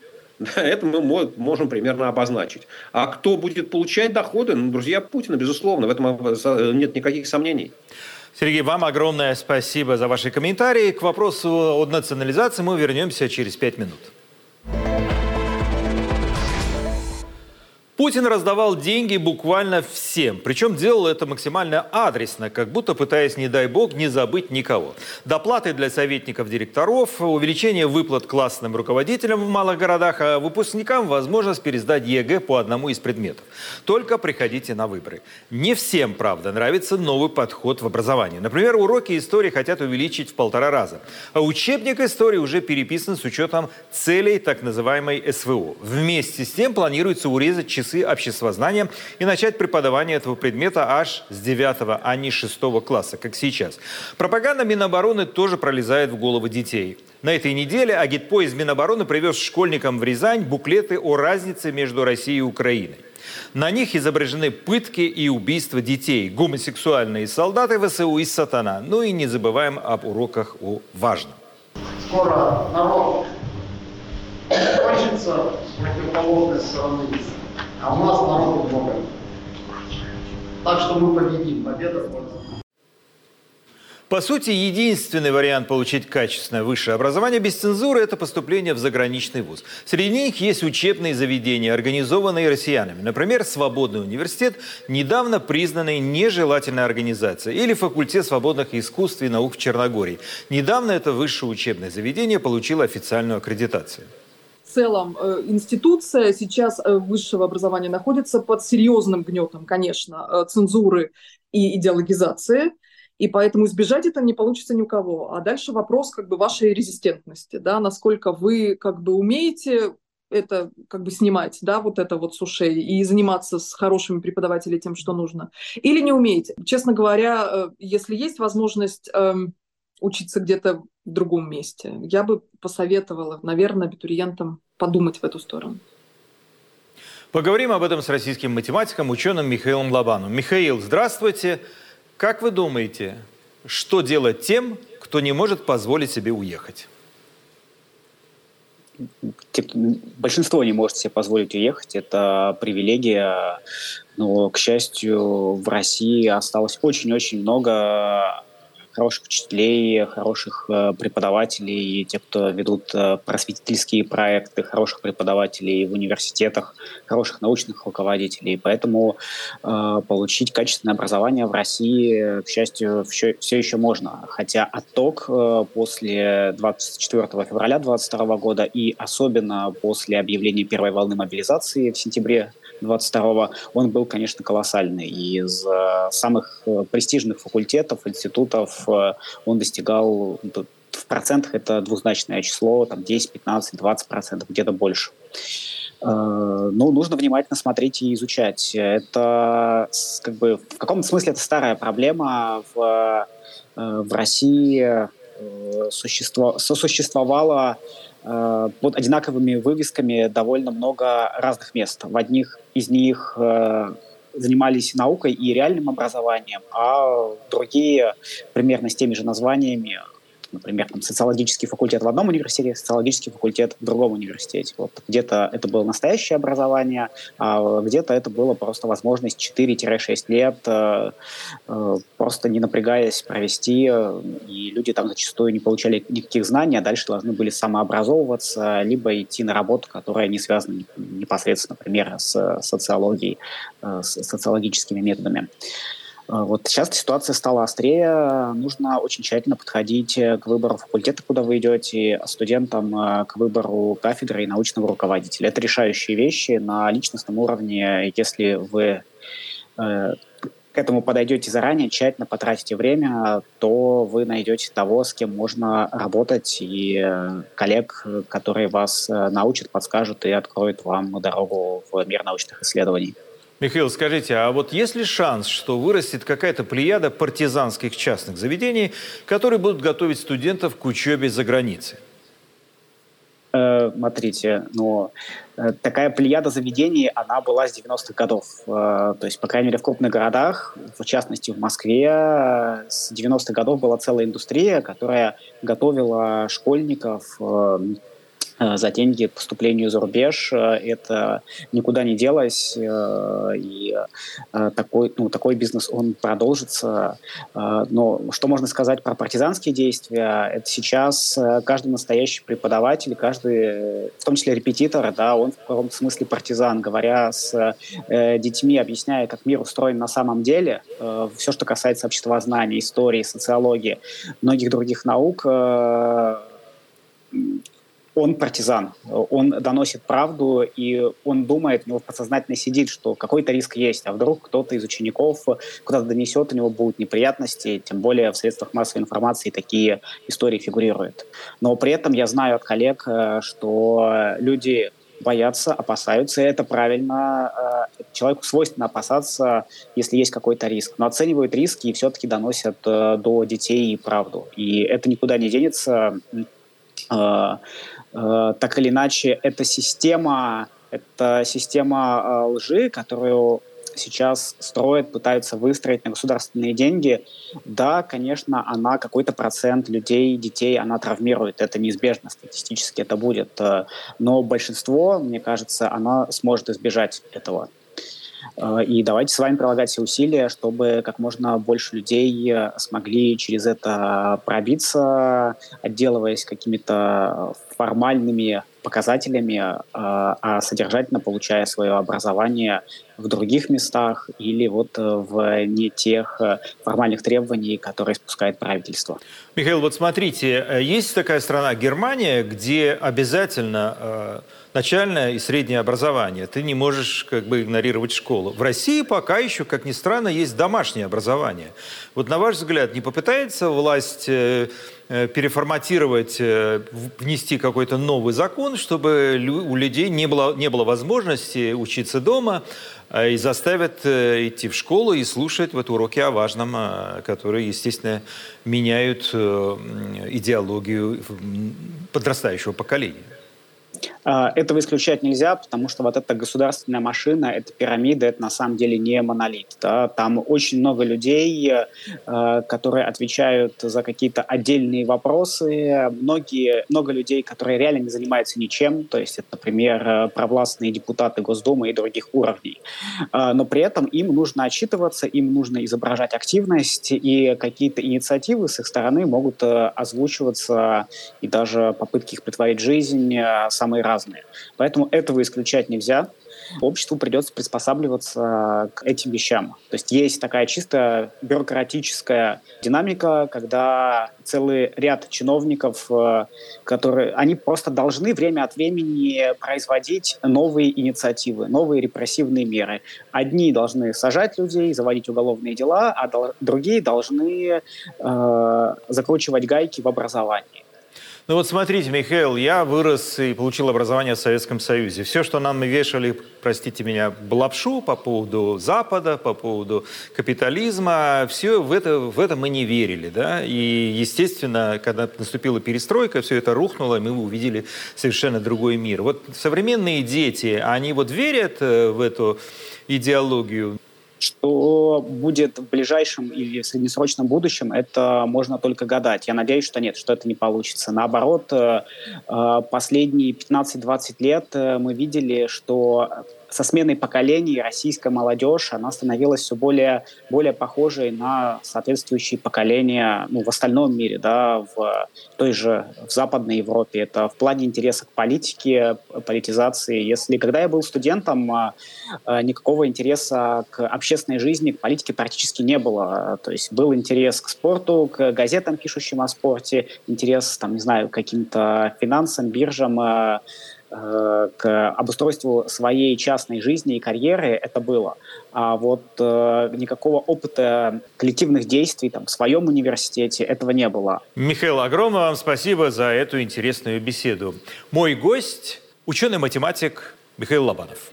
это мы можем примерно обозначить. А кто будет получать доходы? Ну, друзья Путина, безусловно, в этом нет никаких сомнений. Сергей, вам огромное спасибо за ваши комментарии. К вопросу о национализации мы вернемся через пять минут. Путин раздавал деньги буквально всем. Причем делал это максимально адресно, как будто пытаясь, не дай бог, не забыть никого. Доплаты для советников директоров, увеличение выплат классным руководителям в малых городах, а выпускникам возможность пересдать ЕГЭ по одному из предметов. Только приходите на выборы. Не всем, правда, нравится новый подход в образовании. Например, уроки истории хотят увеличить в полтора раза. А учебник истории уже переписан с учетом целей так называемой СВО. Вместе с тем планируется урезать часы часы обществознания и начать преподавание этого предмета аж с 9, а не 6 класса, как сейчас. Пропаганда Минобороны тоже пролезает в головы детей. На этой неделе агитпоезд Минобороны привез школьникам в Рязань буклеты о разнице между Россией и Украиной. На них изображены пытки и убийства детей, гомосексуальные солдаты ВСУ и сатана. Ну и не забываем об уроках о важном. Скоро народ кончится противоположной стороны а у нас народу много. Так что мы победим. Победа будет. По сути, единственный вариант получить качественное высшее образование без цензуры – это поступление в заграничный вуз. Среди них есть учебные заведения, организованные россиянами. Например, Свободный университет, недавно признанный нежелательной организацией, или факультет свободных искусств и наук в Черногории. Недавно это высшее учебное заведение получило официальную аккредитацию целом э, институция сейчас э, высшего образования находится под серьезным гнетом, конечно, э, цензуры и идеологизации, и поэтому избежать это не получится ни у кого. А дальше вопрос как бы вашей резистентности, да, насколько вы как бы умеете это как бы снимать, да, вот это вот с ушей и заниматься с хорошими преподавателями тем, что нужно. Или не умеете. Честно говоря, если есть возможность эм, учиться где-то в другом месте. Я бы посоветовала, наверное, абитуриентам подумать в эту сторону. Поговорим об этом с российским математиком, ученым Михаилом Лобаном. Михаил, здравствуйте. Как вы думаете, что делать тем, кто не может позволить себе уехать? Большинство не может себе позволить уехать. Это привилегия. Но, к счастью, в России осталось очень-очень много хороших учителей, хороших э, преподавателей, те, кто ведут э, просветительские проекты, хороших преподавателей в университетах, хороших научных руководителей. Поэтому э, получить качественное образование в России, к счастью, все, все еще можно. Хотя отток после 24 февраля 2022 года и особенно после объявления первой волны мобилизации в сентябре 22-го, он был, конечно, колоссальный. И из э, самых э, престижных факультетов, институтов э, он достигал в процентах это двузначное число, там 10, 15, 20 процентов, где-то больше. Ну, нужно внимательно смотреть и изучать. Это как бы в каком-то смысле это старая проблема в, в России существо, сосуществовала Э, под одинаковыми вывесками довольно много разных мест. В одних из них э, занимались наукой и реальным образованием, а другие примерно с теми же названиями например, там, социологический факультет в одном университете, социологический факультет в другом университете. Вот где-то это было настоящее образование, а где-то это было просто возможность 4-6 лет э, э, просто не напрягаясь провести, э, и люди там зачастую не получали никаких знаний, а дальше должны были самообразовываться, либо идти на работу, которая не связана непосредственно, например, с социологией, с социологическими методами. Вот сейчас ситуация стала острее, нужно очень тщательно подходить э, к выбору факультета, куда вы идете, а студентам э, к выбору кафедры и научного руководителя. Это решающие вещи на личностном уровне. Если вы э, к этому подойдете заранее, тщательно потратите время, то вы найдете того, с кем можно работать, и коллег, которые вас научат, подскажут и откроют вам дорогу в мир научных исследований. Михаил, скажите, а вот есть ли шанс, что вырастет какая-то плеяда партизанских частных заведений, которые будут готовить студентов к учебе за границей? Э, смотрите, но э, такая плеяда заведений, она была с 90-х годов. Э, то есть, по крайней мере, в крупных городах, в частности в Москве, с 90-х годов была целая индустрия, которая готовила школьников за деньги поступлению за рубеж. Э, это никуда не делось, э, и такой, ну, такой бизнес, он продолжится. Но что можно сказать про партизанские действия? Это сейчас каждый настоящий преподаватель, каждый, в том числе репетитор, да, он в каком-то смысле партизан, говоря с детьми, объясняя, как мир устроен на самом деле, все, что касается обществознания, истории, социологии, многих других наук, он партизан, он доносит правду, и он думает, у него подсознательно сидит, что какой-то риск есть, а вдруг кто-то из учеников куда-то донесет, у него будут неприятности, тем более в средствах массовой информации такие истории фигурируют. Но при этом я знаю от коллег, э, что люди боятся, опасаются, и это правильно. Э, человеку свойственно опасаться, если есть какой-то риск. Но оценивают риски и все-таки доносят э, до детей правду. И это никуда не денется так или иначе, эта система, это система э, лжи, которую сейчас строят, пытаются выстроить на государственные деньги, да, конечно, она какой-то процент людей, детей, она травмирует. Это неизбежно, статистически это будет. Э, но большинство, мне кажется, она сможет избежать этого. И давайте с вами прилагать все усилия, чтобы как можно больше людей смогли через это пробиться, отделываясь какими-то формальными показателями, а, а содержательно получая свое образование в других местах или вот э, в не тех э, формальных требований, которые спускает правительство. Михаил, вот смотрите, э, есть такая страна Германия, где обязательно начальное и среднее образование. Ты не можешь как бы игнорировать школу. В России пока еще, как ни странно, есть домашнее образование. Вот на ваш взгляд, не попытается власть Э, переформатировать, э, внести какой-то новый закон, чтобы у людей не было, не было возможности учиться дома э, и заставят идти в школу и слушать вот уроки о важном, которые, естественно, меняют идеологию подрастающего поколения. А, этого исключать нельзя, потому что вот эта государственная машина, эта пирамида, это на самом деле не монолит. Да? Там очень много людей, э, которые отвечают за какие-то отдельные вопросы. Многие, много людей, которые реально не занимаются ничем. То есть это, например, э, провластные депутаты Госдумы и других уровней. А, но при этом им нужно отчитываться, им нужно изображать активность, и какие-то инициативы с их стороны могут э, озвучиваться, и даже попытки их притворить в жизнь самые разные. Поэтому этого исключать нельзя. Обществу придется приспосабливаться к этим вещам. То есть есть такая чисто бюрократическая динамика, когда целый ряд чиновников, э, которые, они просто должны время от времени производить новые инициативы, новые репрессивные меры. Одни должны сажать людей, заводить уголовные дела, а другие должны э, закручивать гайки в образовании. Ну вот смотрите, Михаил, я вырос и получил образование в Советском Союзе. Все, что нам вешали, простите меня, лапшу по поводу Запада, по поводу капитализма, все в это, в это мы не верили. Да? И, естественно, когда наступила перестройка, все это рухнуло, мы увидели совершенно другой мир. Вот современные дети, они вот верят э, в эту идеологию? Что будет в ближайшем или в среднесрочном будущем, это можно только гадать. Я надеюсь, что нет, что это не получится. Наоборот, э, э, последние 15-20 лет э, мы видели, что со сменой поколений российская молодежь, она становилась все более, более похожей на соответствующие поколения ну, в остальном мире, да, в той же в Западной Европе. Это в плане интереса к политике, политизации. Если когда я был студентом, а, а, никакого интереса к общественной жизни, к политике практически не было. То есть был интерес к спорту, к газетам, пишущим о спорте, интерес, там, не знаю, к каким-то финансам, биржам, а, к обустройству своей частной жизни и карьеры это было. А вот э, никакого опыта коллективных действий там, в своем университете этого не было. Михаил, огромное вам спасибо за эту интересную беседу. Мой гость – ученый-математик Михаил Лобанов.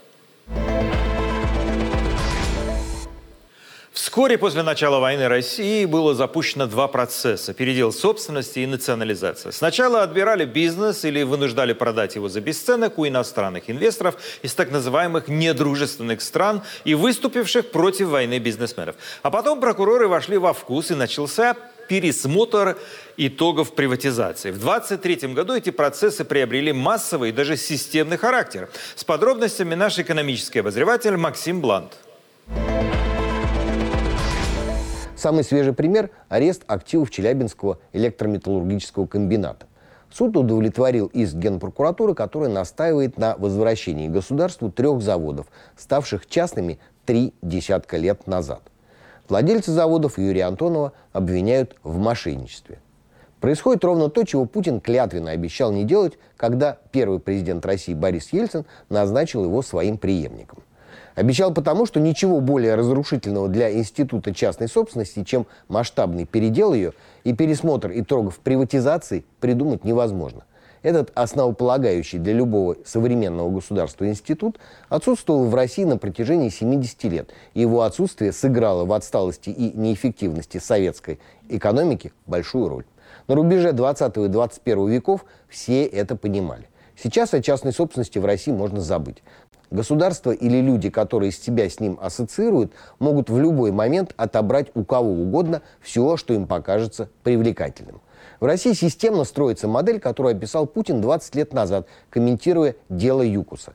Вскоре после начала войны России было запущено два процесса – передел собственности и национализация. Сначала отбирали бизнес или вынуждали продать его за бесценок у иностранных инвесторов из так называемых недружественных стран и выступивших против войны бизнесменов. А потом прокуроры вошли во вкус и начался пересмотр итогов приватизации. В 2023 году эти процессы приобрели массовый и даже системный характер. С подробностями наш экономический обозреватель Максим Блант. Самый свежий пример – арест активов Челябинского электрометаллургического комбината. Суд удовлетворил иск Генпрокуратуры, которая настаивает на возвращении государству трех заводов, ставших частными три десятка лет назад. Владельцы заводов Юрия Антонова обвиняют в мошенничестве. Происходит ровно то, чего Путин клятвенно обещал не делать, когда первый президент России Борис Ельцин назначил его своим преемником. Обещал потому, что ничего более разрушительного для института частной собственности, чем масштабный передел ее и пересмотр итогов приватизации придумать невозможно. Этот основополагающий для любого современного государства институт отсутствовал в России на протяжении 70 лет. И его отсутствие сыграло в отсталости и неэффективности советской экономики большую роль. На рубеже 20 и 21 веков все это понимали. Сейчас о частной собственности в России можно забыть. Государство или люди, которые себя с ним ассоциируют, могут в любой момент отобрать у кого угодно все, что им покажется привлекательным. В России системно строится модель, которую описал Путин 20 лет назад, комментируя дело Юкуса.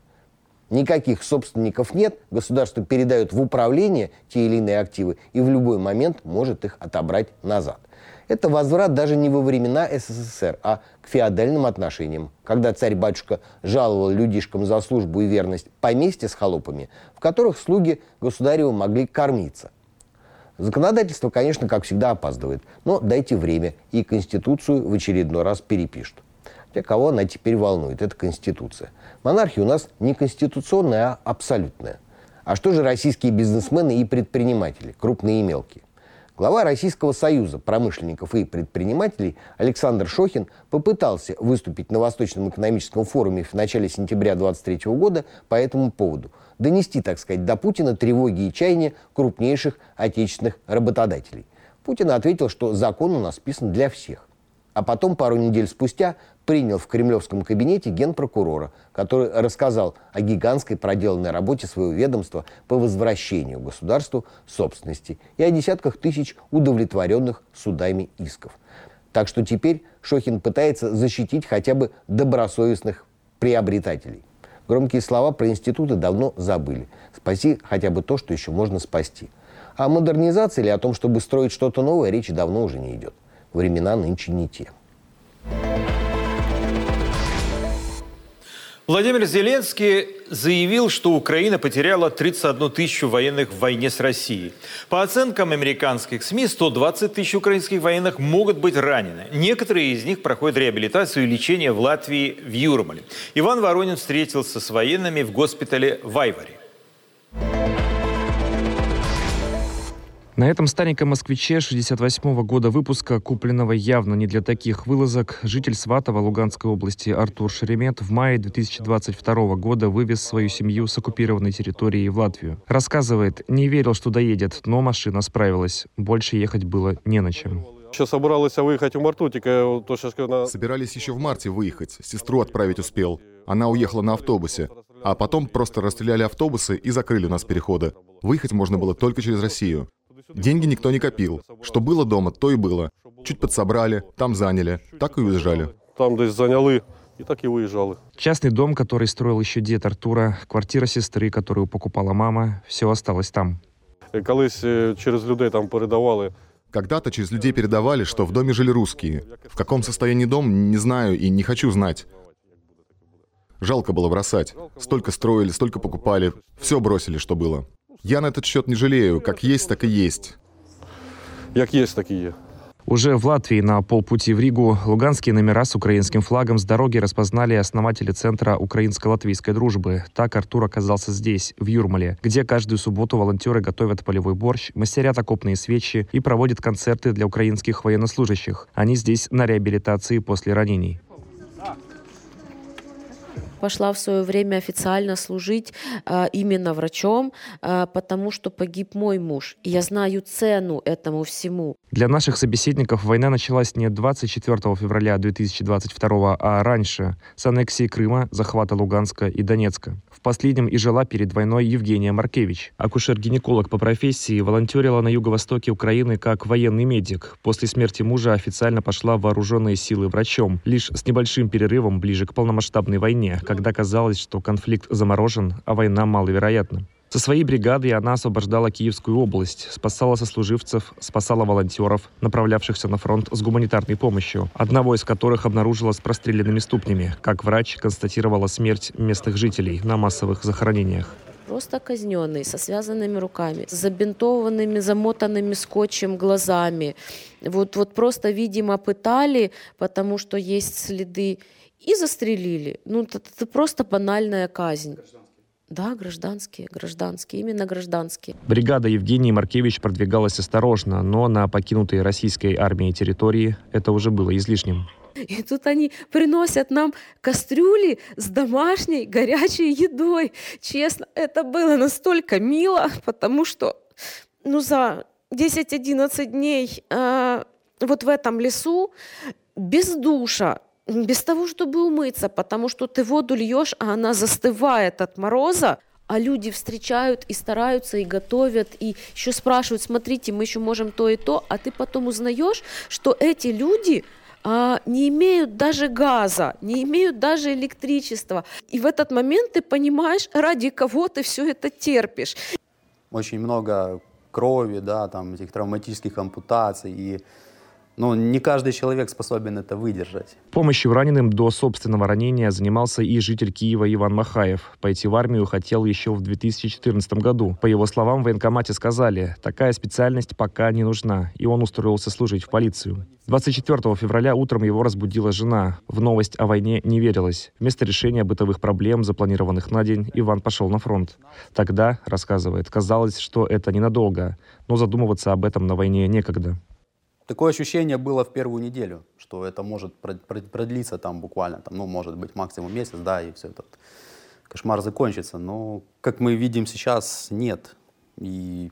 Никаких собственников нет, государство передает в управление те или иные активы и в любой момент может их отобрать назад. Это возврат даже не во времена СССР, а к феодальным отношениям, когда царь-батюшка жаловал людишкам за службу и верность поместья с холопами, в которых слуги государева могли кормиться. Законодательство, конечно, как всегда опаздывает, но дайте время, и Конституцию в очередной раз перепишут. Хотя кого она теперь волнует? Это Конституция. Монархия у нас не конституционная, а абсолютная. А что же российские бизнесмены и предприниматели, крупные и мелкие? Глава Российского союза промышленников и предпринимателей Александр Шохин попытался выступить на Восточном экономическом форуме в начале сентября 2023 года по этому поводу. Донести, так сказать, до Путина тревоги и чаяния крупнейших отечественных работодателей. Путин ответил, что закон у нас писан для всех. А потом, пару недель спустя, принял в кремлевском кабинете генпрокурора, который рассказал о гигантской проделанной работе своего ведомства по возвращению государству собственности и о десятках тысяч удовлетворенных судами исков. Так что теперь Шохин пытается защитить хотя бы добросовестных приобретателей. Громкие слова про институты давно забыли. Спаси хотя бы то, что еще можно спасти. О модернизации или о том, чтобы строить что-то новое, речи давно уже не идет. Времена нынче не те. Владимир Зеленский заявил, что Украина потеряла 31 тысячу военных в войне с Россией. По оценкам американских СМИ, 120 тысяч украинских военных могут быть ранены. Некоторые из них проходят реабилитацию и лечение в Латвии в Юрмале. Иван Воронин встретился с военными в госпитале в Айваре. На этом стареньком москвиче 68-го года выпуска, купленного явно не для таких вылазок, житель Сватова Луганской области Артур Шеремет в мае 2022 года вывез свою семью с оккупированной территории в Латвию. Рассказывает, не верил, что доедет, но машина справилась. Больше ехать было не на чем. Еще собрались выехать в марту, только то сейчас... Собирались еще в марте выехать, сестру отправить успел. Она уехала на автобусе. А потом просто расстреляли автобусы и закрыли у нас переходы. Выехать можно было только через Россию. Деньги никто не копил. Что было дома, то и было. Чуть подсобрали, там заняли, так и уезжали. Там десь заняли, и так и выезжали. Частный дом, который строил еще дед Артура, квартира сестры, которую покупала мама, все осталось там. Колись через людей там передавали. Когда-то через людей передавали, что в доме жили русские. В каком состоянии дом, не знаю и не хочу знать. Жалко было бросать. Столько строили, столько покупали. Все бросили, что было. Я на этот счет не жалею. Как есть, так и есть. Як есть, так и есть. Уже в Латвии на полпути в Ригу луганские номера с украинским флагом с дороги распознали основатели Центра украинско-латвийской дружбы. Так Артур оказался здесь, в Юрмале, где каждую субботу волонтеры готовят полевой борщ, мастерят окопные свечи и проводят концерты для украинских военнослужащих. Они здесь на реабилитации после ранений. Пошла в свое время официально служить э, именно врачом, э, потому что погиб мой муж. И я знаю цену этому всему. Для наших собеседников война началась не 24 февраля 2022, а раньше, с аннексии Крыма, захвата Луганска и Донецка. В последнем и жила перед войной Евгения Маркевич. Акушер-гинеколог по профессии волонтерила на юго-востоке Украины как военный медик. После смерти мужа официально пошла в вооруженные силы врачом, лишь с небольшим перерывом ближе к полномасштабной войне, когда казалось, что конфликт заморожен, а война маловероятна. Со своей бригадой она освобождала Киевскую область, спасала сослуживцев, спасала волонтеров, направлявшихся на фронт с гуманитарной помощью, одного из которых обнаружила с простреленными ступнями. Как врач констатировала смерть местных жителей на массовых захоронениях просто казненный, со связанными руками, с забинтованными, замотанными скотчем глазами. Вот, вот просто, видимо, пытали, потому что есть следы, и застрелили. Ну, это, это просто банальная казнь. Да, гражданские, гражданские, именно гражданские. Бригада Евгении Маркевич продвигалась осторожно, но на покинутой российской армией территории это уже было излишним. И тут они приносят нам кастрюли с домашней горячей едой. Честно, это было настолько мило, потому что ну, за 10-11 дней э, вот в этом лесу без душа, без того, чтобы умыться, потому что ты воду льешь, а она застывает от мороза, а люди встречают и стараются, и готовят, и еще спрашивают, смотрите, мы еще можем то и то, а ты потом узнаешь, что эти люди а, не имеют даже газа, не имеют даже электричества. И в этот момент ты понимаешь, ради кого ты все это терпишь. Очень много крови, да, там этих травматических ампутаций и ну, не каждый человек способен это выдержать. Помощью раненым до собственного ранения занимался и житель Киева Иван Махаев. Пойти в армию хотел еще в 2014 году. По его словам, в военкомате сказали, такая специальность пока не нужна, и он устроился служить в полицию. 24 февраля утром его разбудила жена. В новость о войне не верилось. Вместо решения бытовых проблем, запланированных на день, Иван пошел на фронт. Тогда, рассказывает, казалось, что это ненадолго, но задумываться об этом на войне некогда. Такое ощущение было в первую неделю, что это может продлиться там буквально, там, ну, может быть, максимум месяц, да, и все этот кошмар закончится. Но, как мы видим сейчас, нет. И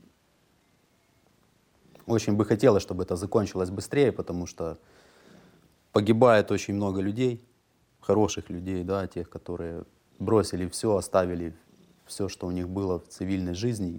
очень бы хотелось, чтобы это закончилось быстрее, потому что погибает очень много людей, хороших людей, да, тех, которые бросили все, оставили все, что у них было в цивильной жизни,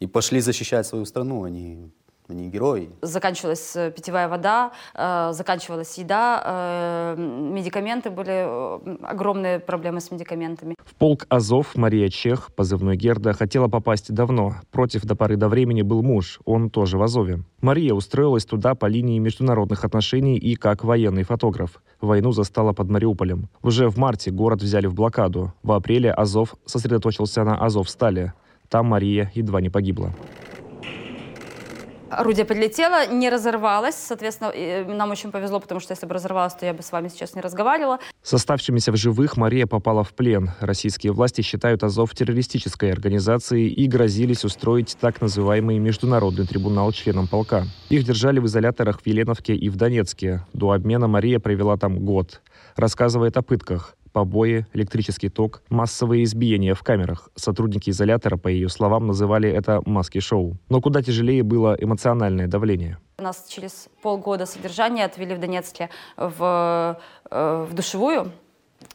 и, и пошли защищать свою страну. Они они герои. Заканчивалась э, питьевая вода, э, заканчивалась еда, э, медикаменты были, огромные проблемы с медикаментами. В полк Азов Мария Чех, позывной Герда, хотела попасть давно. Против до поры до времени был муж, он тоже в Азове. Мария устроилась туда по линии международных отношений и как военный фотограф. Войну застала под Мариуполем. Уже в марте город взяли в блокаду. В апреле Азов сосредоточился на Азовстале. Там Мария едва не погибла. Орудие подлетело, не разорвалось. Соответственно, нам очень повезло, потому что если бы разорвалось, то я бы с вами сейчас не разговаривала. С оставшимися в живых Мария попала в плен. Российские власти считают Азов террористической организацией и грозились устроить так называемый международный трибунал членам полка. Их держали в изоляторах в Еленовке и в Донецке. До обмена Мария провела там год. Рассказывает о пытках побои, электрический ток, массовые избиения в камерах. Сотрудники изолятора, по ее словам, называли это маски-шоу. Но куда тяжелее было эмоциональное давление. Нас через полгода содержания отвели в Донецке в, э, в душевую,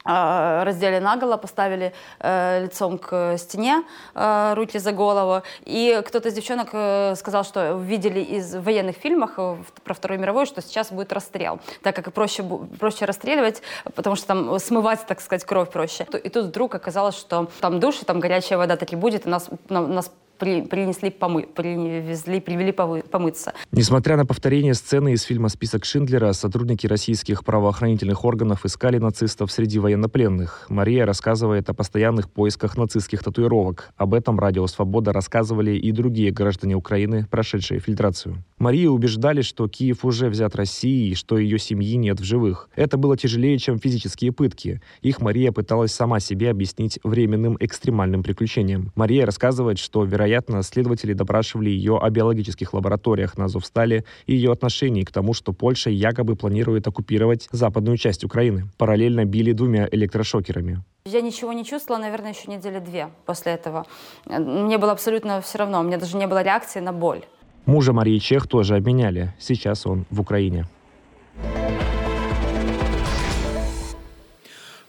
раздели наголо, поставили э, лицом к стене, э, руки за голову. И кто-то из девчонок э, сказал, что видели из военных фильмов э, про Вторую мировую, что сейчас будет расстрел, так как проще, проще расстреливать, потому что там смывать, так сказать, кровь проще. И тут вдруг оказалось, что там душ, и там горячая вода таки будет, и нас, нас при, принесли помы, привезли, привели помыться. Несмотря на повторение сцены из фильма «Список Шиндлера», сотрудники российских правоохранительных органов искали нацистов среди военнопленных. Мария рассказывает о постоянных поисках нацистских татуировок. Об этом «Радио Свобода» рассказывали и другие граждане Украины, прошедшие фильтрацию. Марию убеждали, что Киев уже взят Россией и что ее семьи нет в живых. Это было тяжелее, чем физические пытки. Их Мария пыталась сама себе объяснить временным экстремальным приключением. Мария рассказывает, что, вероятно, Вероятно, следователи допрашивали ее о биологических лабораториях на Азовстале и ее отношении к тому, что Польша якобы планирует оккупировать западную часть Украины. Параллельно били двумя электрошокерами. Я ничего не чувствовала, наверное, еще недели две после этого. Мне было абсолютно все равно, у меня даже не было реакции на боль. Мужа Марии Чех тоже обменяли. Сейчас он в Украине.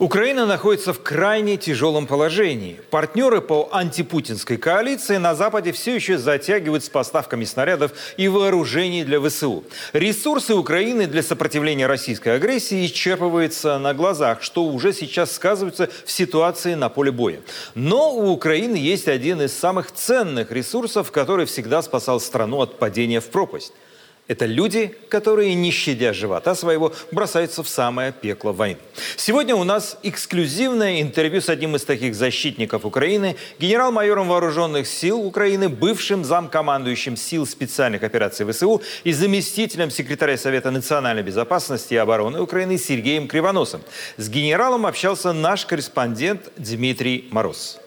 Украина находится в крайне тяжелом положении. Партнеры по антипутинской коалиции на Западе все еще затягивают с поставками снарядов и вооружений для ВСУ. Ресурсы Украины для сопротивления российской агрессии исчерпываются на глазах, что уже сейчас сказывается в ситуации на поле боя. Но у Украины есть один из самых ценных ресурсов, который всегда спасал страну от падения в пропасть – это люди, которые, не щадя живота своего, бросаются в самое пекло войны. Сегодня у нас эксклюзивное интервью с одним из таких защитников Украины, генерал-майором вооруженных сил Украины, бывшим замкомандующим сил специальных операций ВСУ и заместителем секретаря Совета национальной безопасности и обороны Украины Сергеем Кривоносом. С генералом общался наш корреспондент Дмитрий Мороз.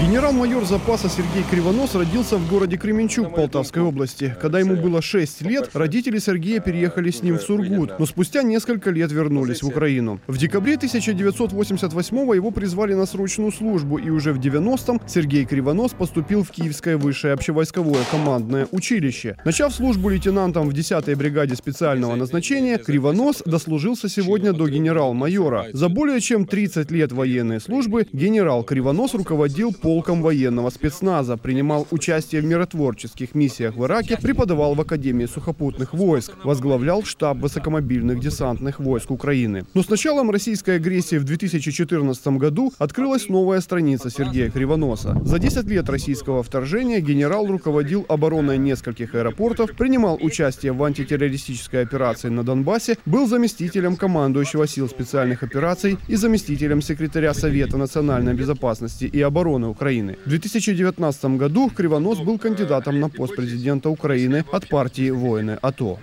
Генерал-майор запаса Сергей Кривонос родился в городе Кременчуг Полтавской области. Когда ему было 6 лет, родители Сергея переехали с ним в Сургут, но спустя несколько лет вернулись в Украину. В декабре 1988 его призвали на срочную службу, и уже в 90-м Сергей Кривонос поступил в Киевское высшее общевойсковое командное училище. Начав службу лейтенантом в 10-й бригаде специального назначения, Кривонос дослужился сегодня до генерал-майора. За более чем 30 лет военной службы генерал Кривонос руководил полком военного спецназа, принимал участие в миротворческих миссиях в Ираке, преподавал в Академии сухопутных войск, возглавлял штаб высокомобильных десантных войск Украины. Но с началом российской агрессии в 2014 году открылась новая страница Сергея Кривоноса. За 10 лет российского вторжения генерал руководил обороной нескольких аэропортов, принимал участие в антитеррористической операции на Донбассе, был заместителем командующего сил специальных операций и заместителем секретаря Совета национальной безопасности и обороны Украины. В 2019 году Кривонос был кандидатом на пост президента Украины от партии «Воины АТО».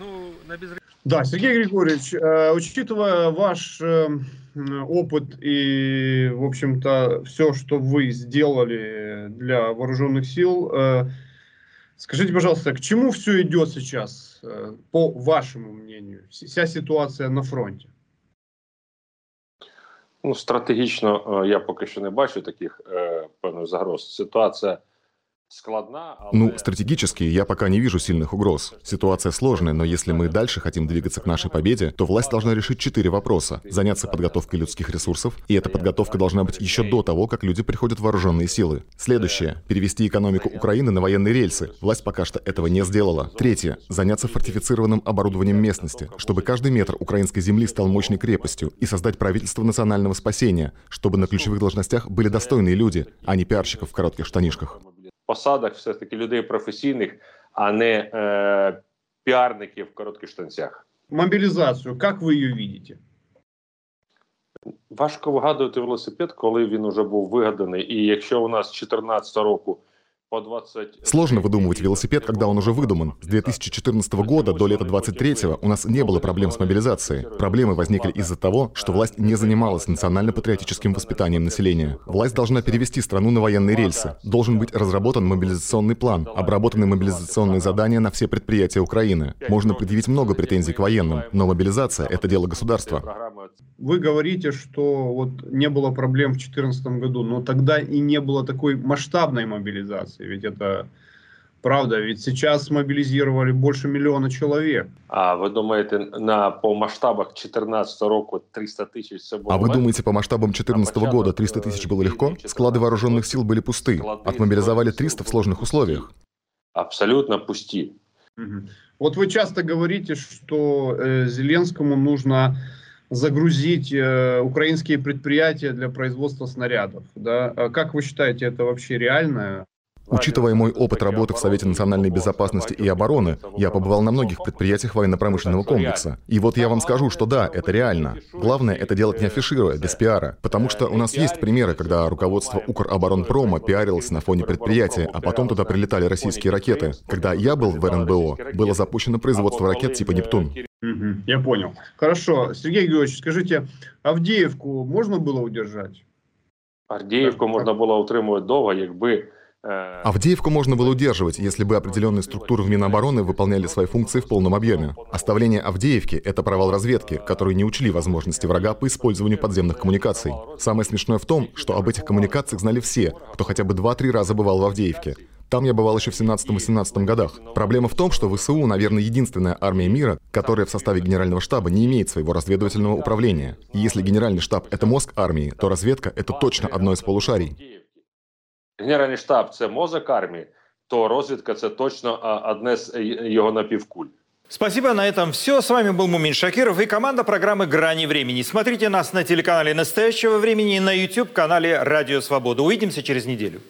Да, Сергей Григорьевич, э, учитывая ваш э, опыт и, в общем-то, все, что вы сделали для вооруженных сил, э, скажите, пожалуйста, к чему все идет сейчас, по вашему мнению, вся ситуация на фронте? Ну, стратегічно я поки що не бачу таких певних загроз. Ситуація Ну, стратегически я пока не вижу сильных угроз. Ситуация сложная, но если мы дальше хотим двигаться к нашей победе, то власть должна решить четыре вопроса. Заняться подготовкой людских ресурсов, и эта подготовка должна быть еще до того, как люди приходят в вооруженные силы. Следующее — перевести экономику Украины на военные рельсы. Власть пока что этого не сделала. Третье — заняться фортифицированным оборудованием местности, чтобы каждый метр украинской земли стал мощной крепостью, и создать правительство национального спасения, чтобы на ключевых должностях были достойные люди, а не пиарщиков в коротких штанишках посадах все таки людей професійних, а не е, піарників в коротких штанцях. Мобілізацію, як ви її бачите? Важко вигадувати велосипед, коли він вже був вигаданий. І якщо у нас з 2014 року Сложно выдумывать велосипед, когда он уже выдуман. С 2014 года до лета 23 у нас не было проблем с мобилизацией. Проблемы возникли из-за того, что власть не занималась национально-патриотическим воспитанием населения. Власть должна перевести страну на военные рельсы. Должен быть разработан мобилизационный план, обработаны мобилизационные задания на все предприятия Украины. Можно предъявить много претензий к военным, но мобилизация — это дело государства. Вы говорите, что вот не было проблем в 2014 году, но тогда и не было такой масштабной мобилизации. Ведь это правда, ведь сейчас мобилизировали больше миллиона человек. А вы думаете, на, по масштабах 2014 року 300 тысяч все было? А вы думаете, по масштабам 2014 года 300 тысяч было легко? Склады вооруженных сил были пусты. Отмобилизовали 300 в сложных условиях. Абсолютно пусти. Угу. Вот вы часто говорите, что э, Зеленскому нужно загрузить э, украинские предприятия для производства снарядов. Да? А как вы считаете, это вообще реально? Учитывая мой опыт работы в Совете национальной безопасности и обороны, я побывал на многих предприятиях военно-промышленного комплекса. И вот я вам скажу, что да, это реально. Главное это делать не афишируя, без пиара. Потому что у нас есть примеры, когда руководство Укроборонпрома пиарилось на фоне предприятия, а потом туда прилетали российские ракеты. Когда я был в РНБО, было запущено производство ракет типа «Нептун». Угу, я понял. Хорошо. Сергей Георгиевич, скажите, Авдеевку можно было удержать? Авдіївку можна було утримувати довго, якби Авдеевку можно было удерживать, если бы определенные структуры в Минобороны выполняли свои функции в полном объеме. Оставление Авдеевки — это провал разведки, который не учли возможности врага по использованию подземных коммуникаций. Самое смешное в том, что об этих коммуникациях знали все, кто хотя бы 2-3 раза бывал в Авдеевке. Там я бывал еще в 17-18 годах. Проблема в том, что ВСУ, наверное, единственная армия мира, которая в составе генерального штаба не имеет своего разведывательного управления. И если генеральный штаб — это мозг армии, то разведка — это точно одно из полушарий. Генеральний штаб це мозок армії, то розвідка це точно одне з його напівкуль. Спасибо, на этом все. С вами был Мумин Шакиров и команда программы «Грани времени». Смотрите нас на телеканале «Настоящего времени» и на YouTube-канале «Радио Свобода». Увидимся через неделю.